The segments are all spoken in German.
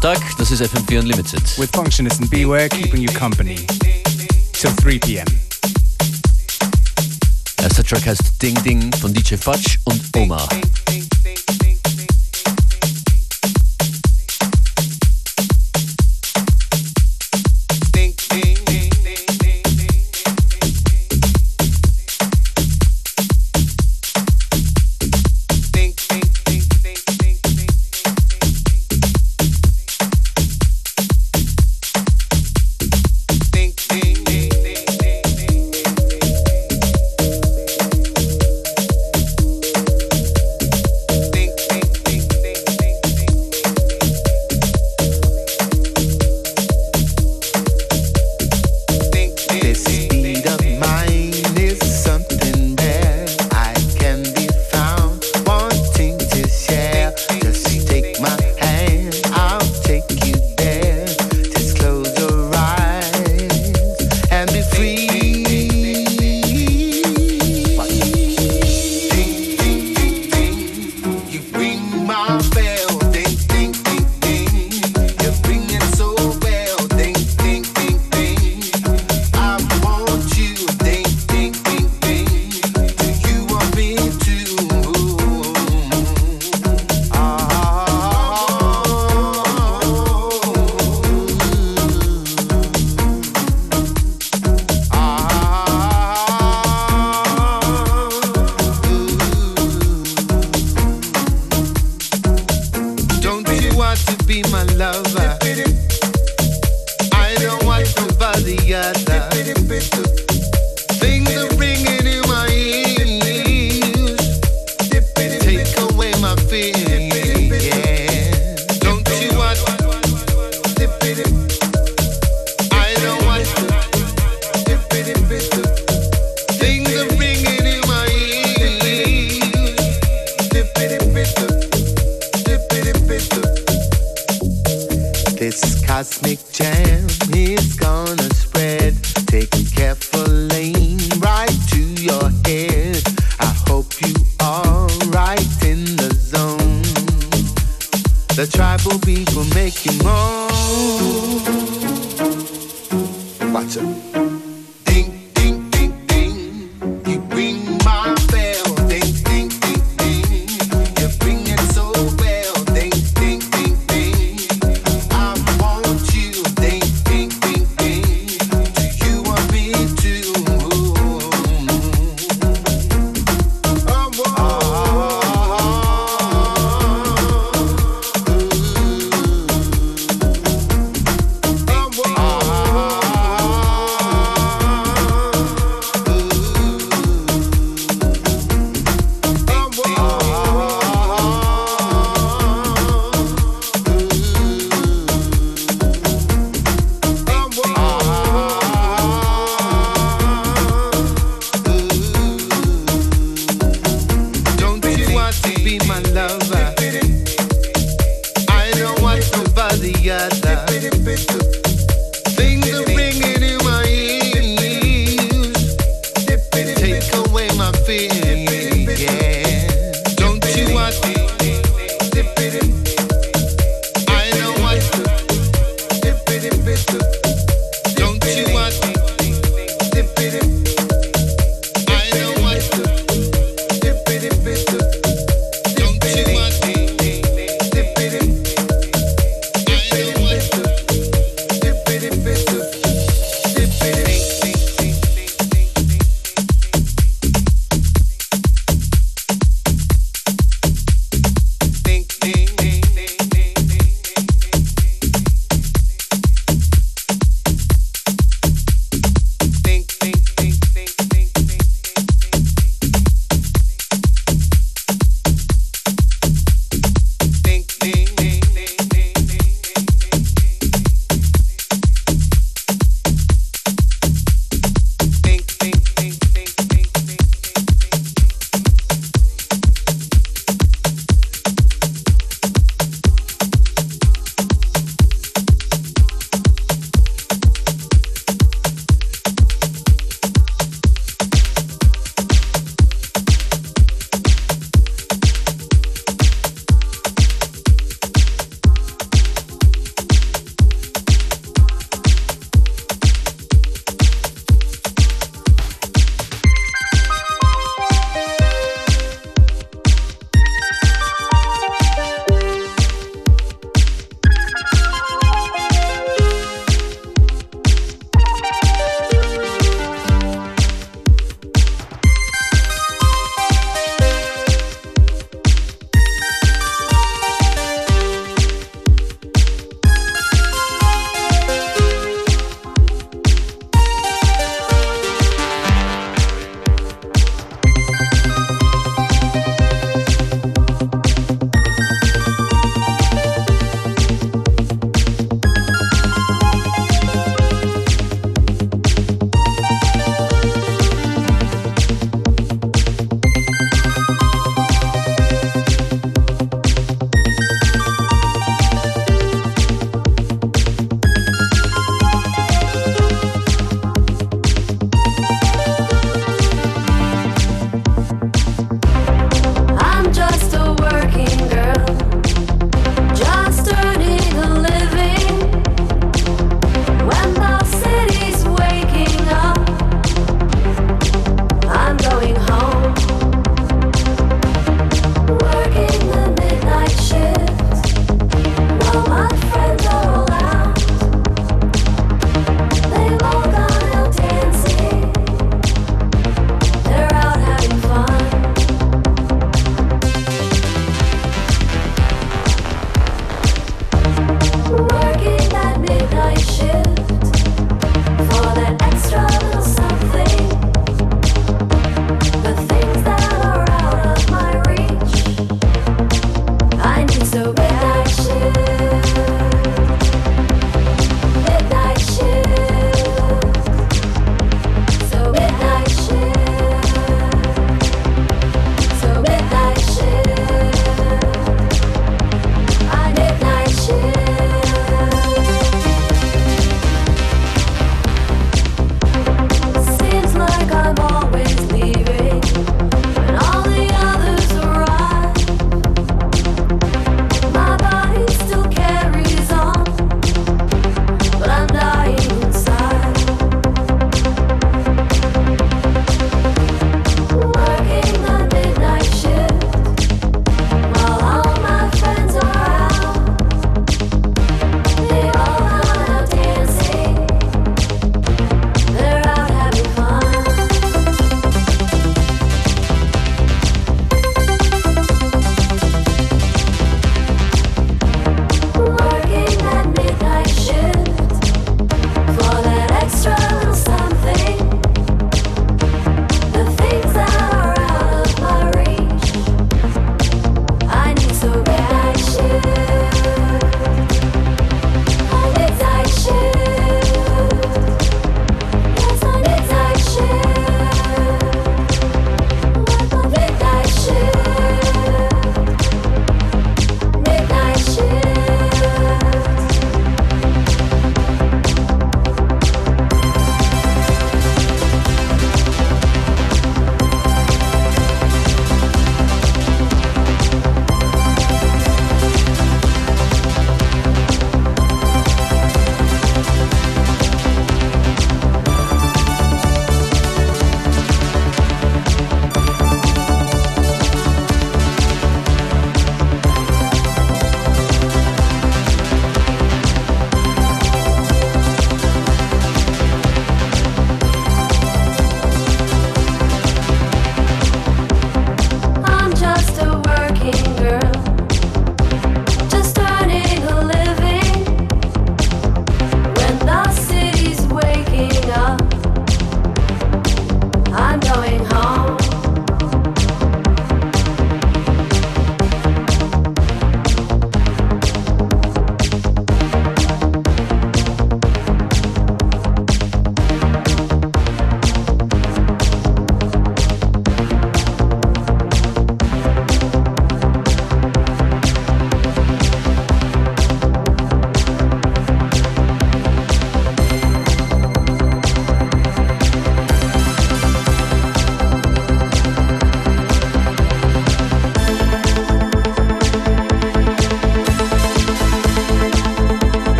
Tag, das ist FM4 Unlimited. With Functionist and Beware keeping you company till 3 p.m. Erster Track heißt Ding Ding von DJ Fudge und Omar.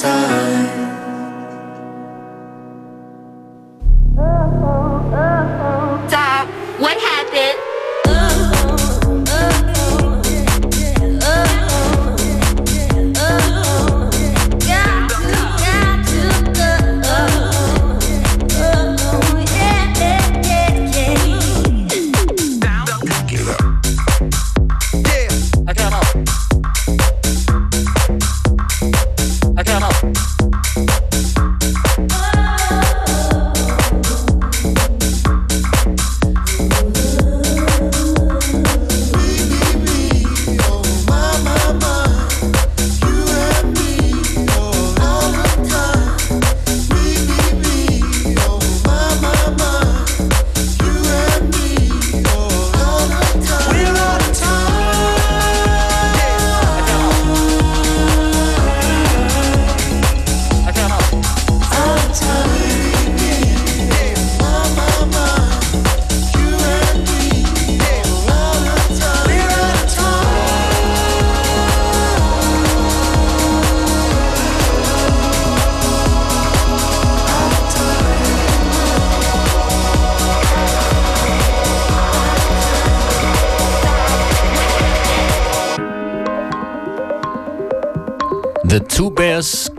time.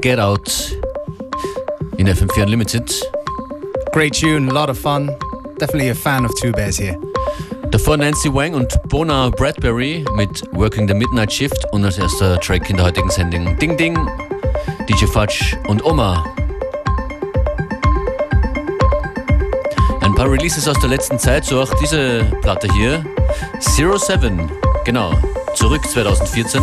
Get Out in FM4 Unlimited. Great tune, a lot of fun. Definitely a fan of Two Bears here. Davor Nancy Wang und Bona Bradbury mit Working the Midnight Shift und als erster Track in der heutigen Sendung Ding Ding, DJ Fudge und Oma. Ein paar Releases aus der letzten Zeit, so auch diese Platte hier. Zero Seven, genau, zurück 2014.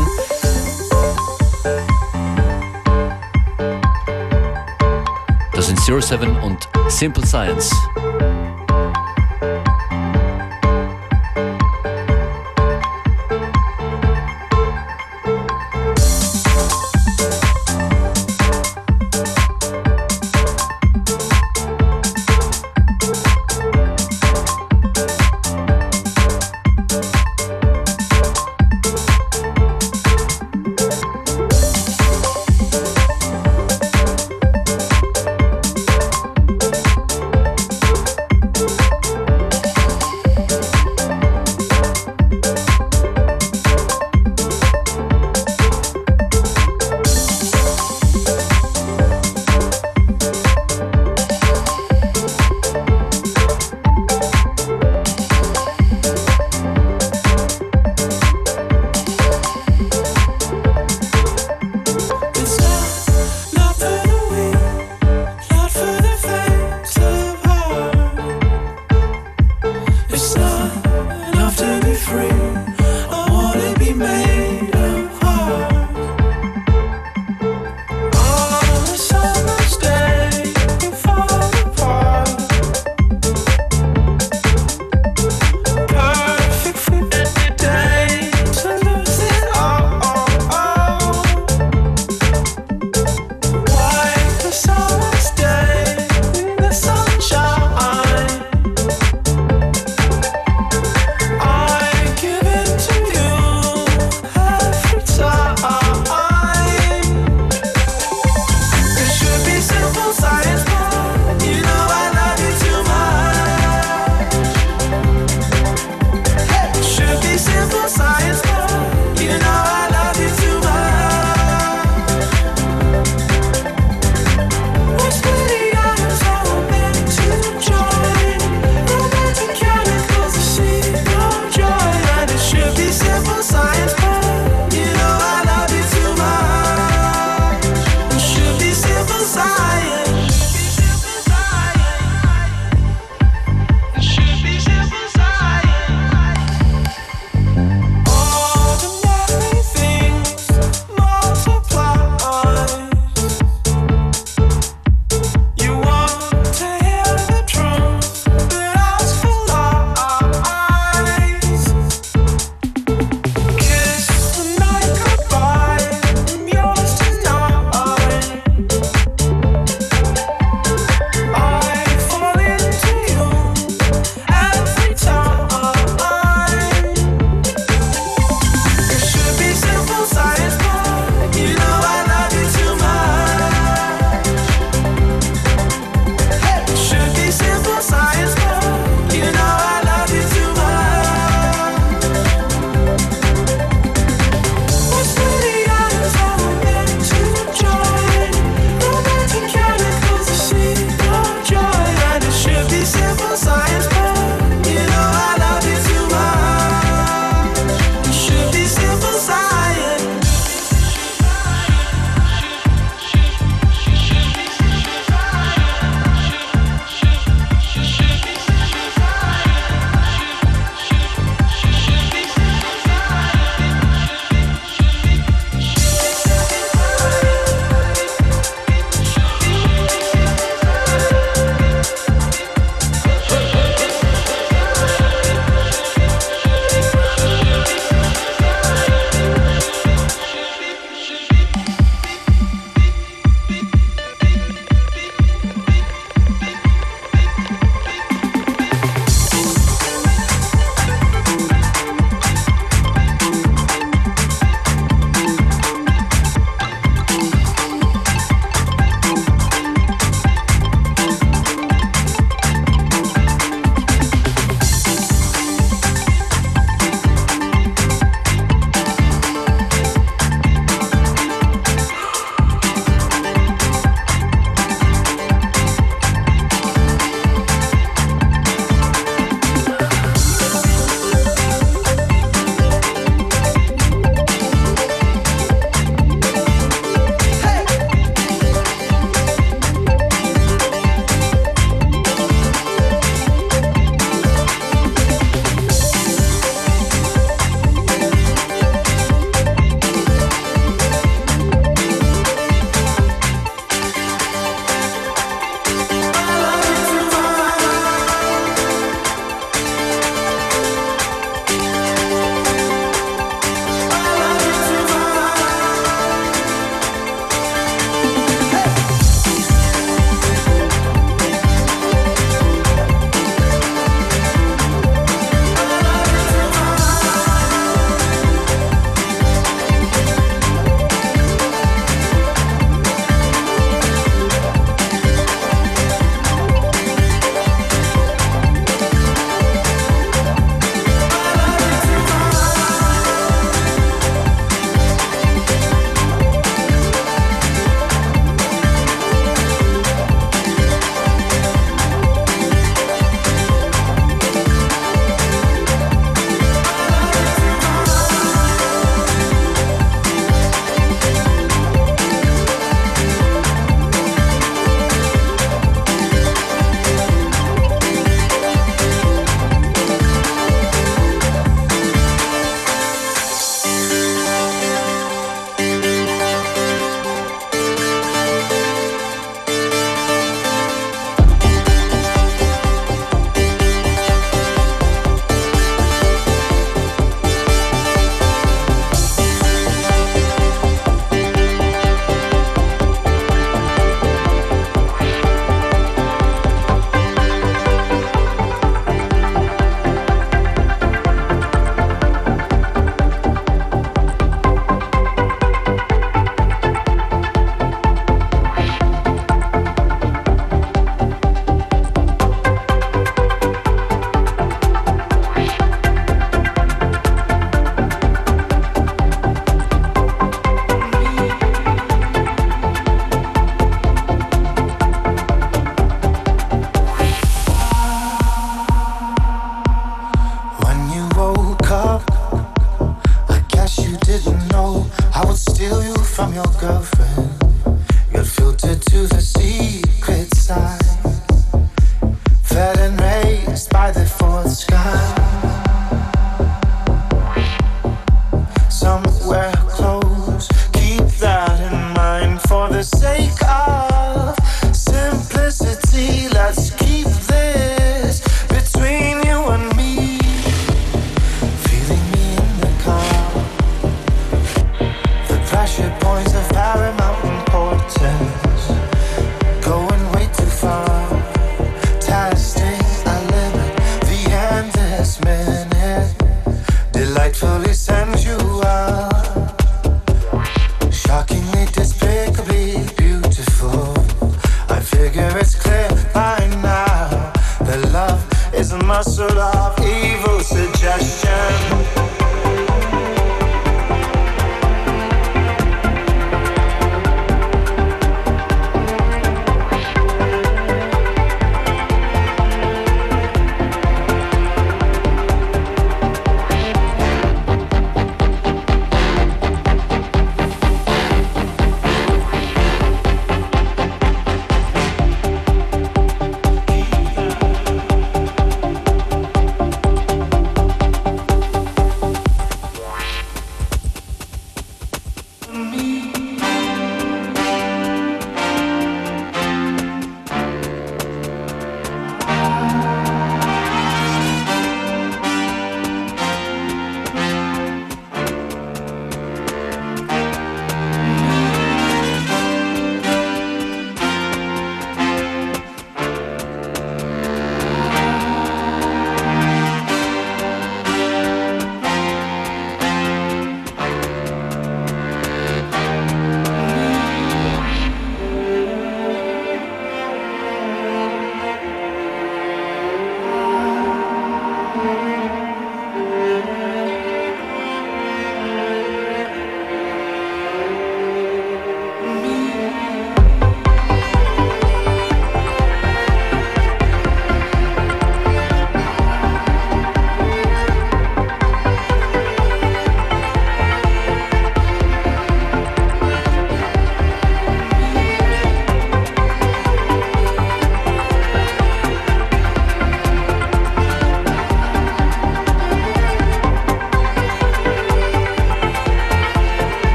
sind 07 und Simple Science.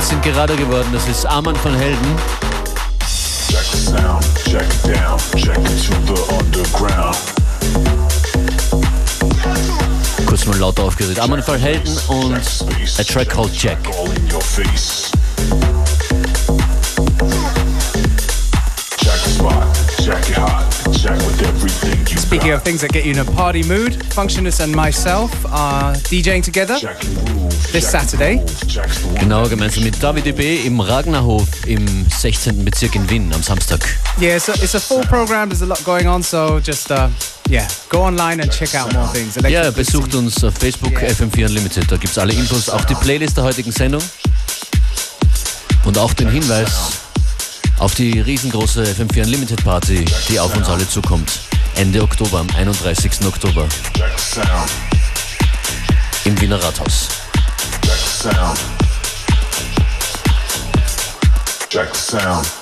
Beats sind gerade geworden. Das ist Arman von Helden. Check the sound, check it down, check it to the underground. Kurz mal lauter aufgeregt. Arman von Helden und a track called Jack. Speaking of things that get you in a party mood, Functionist and myself are DJing together this Saturday. Genau, gemeinsam mit David DB im Ragnerhof im 16. Bezirk in Wien am Samstag. Yeah, it's a, it's a full program, there's a lot going on, so just uh, yeah, go online and check out more things. ja, besucht uns auf Facebook yeah. FM4 Unlimited, da gibt es alle Infos, auch die Playlist der heutigen Sendung und auch den Hinweis auf die riesengroße FM4 Unlimited Party, die auf uns alle zukommt. Ende Oktober, am 31. Oktober. Im Wiener Rathaus. Jack sound. Jack sound.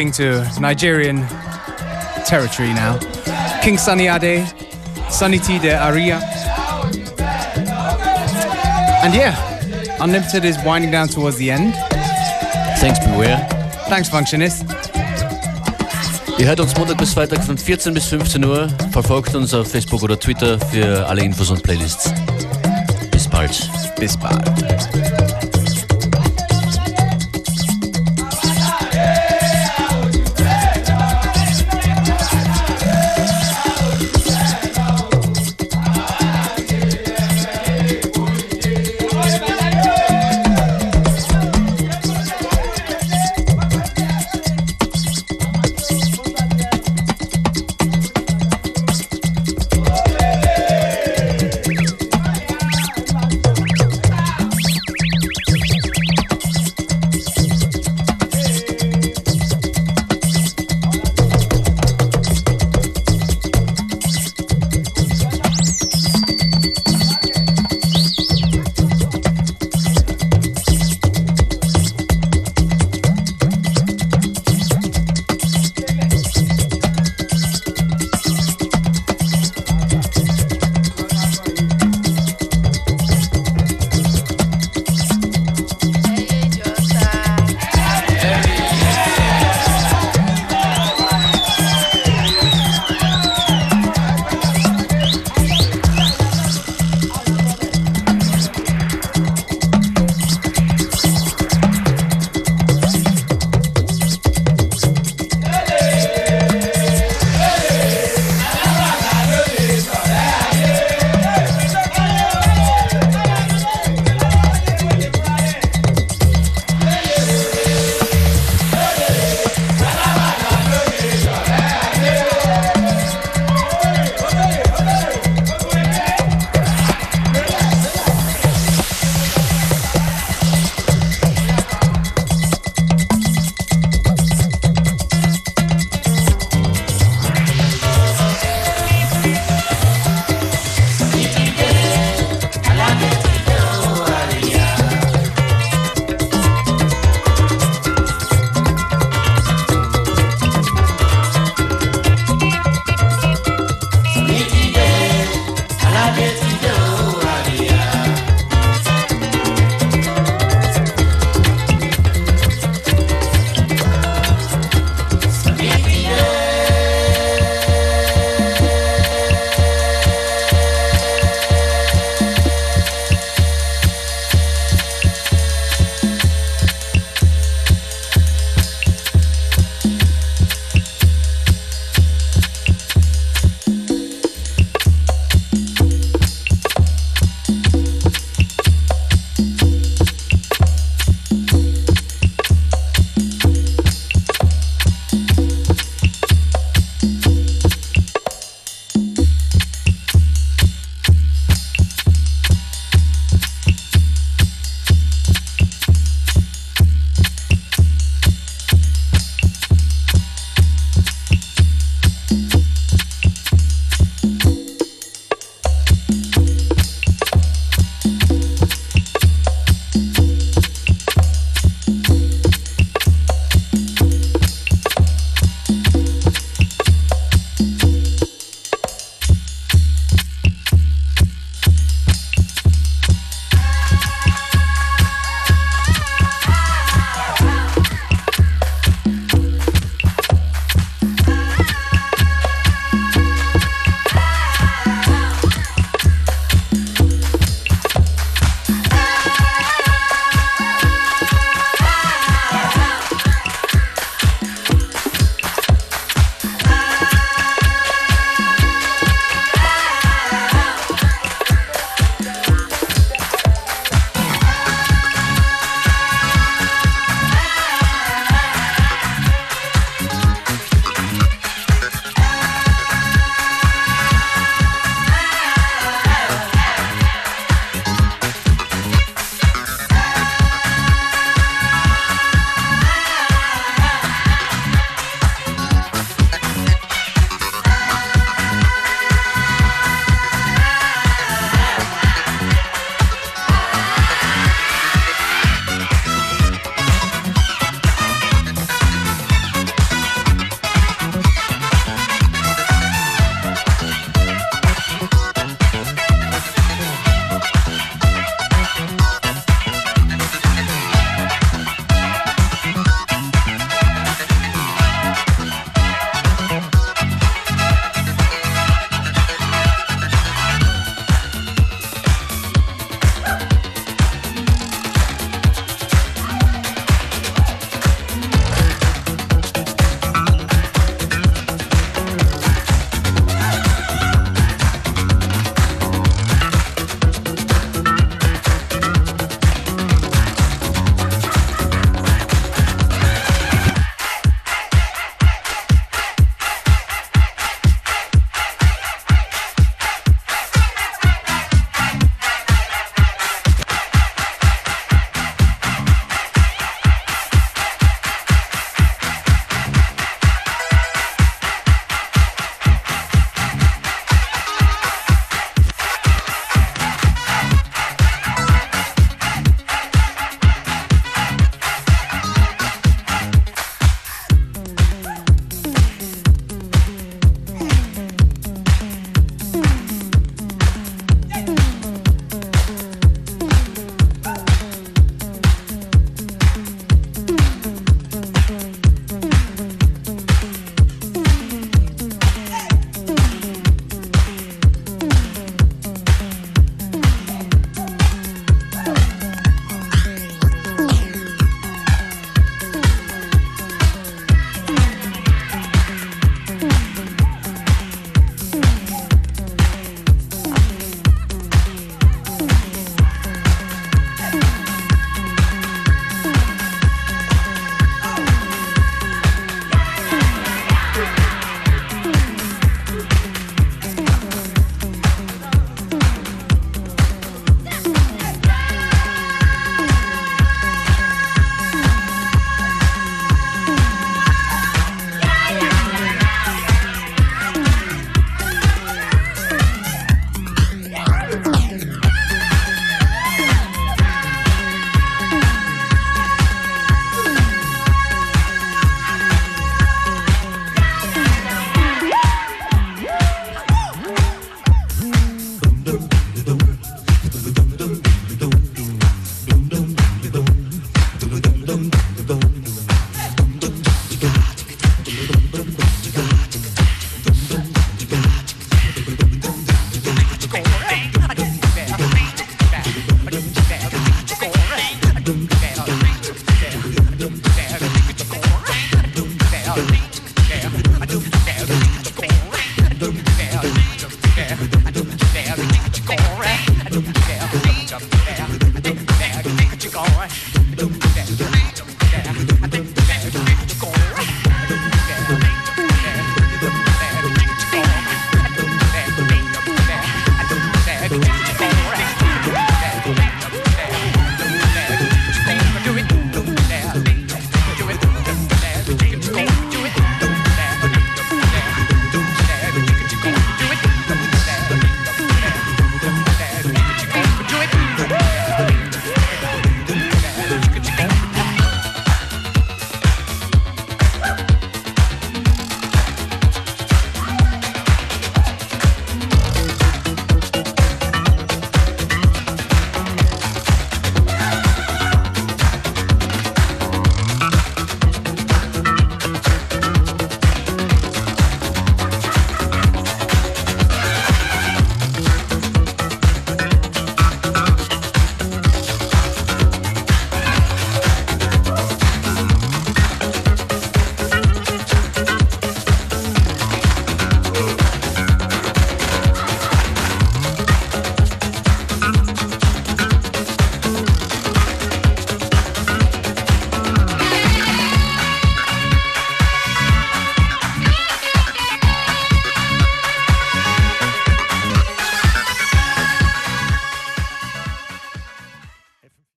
Moving to Nigerian territory now. King Sunny Ade, Sunny T de Aria. And yeah, Unlimited is winding down towards the end. Thanks, Beware. Thanks, Functionist. Ihr hört uns Montag bis Freitag von 14 bis 15 Uhr. Verfolgt uns auf Facebook oder Twitter für alle Infos und Playlists. Bis bald. Bis bald.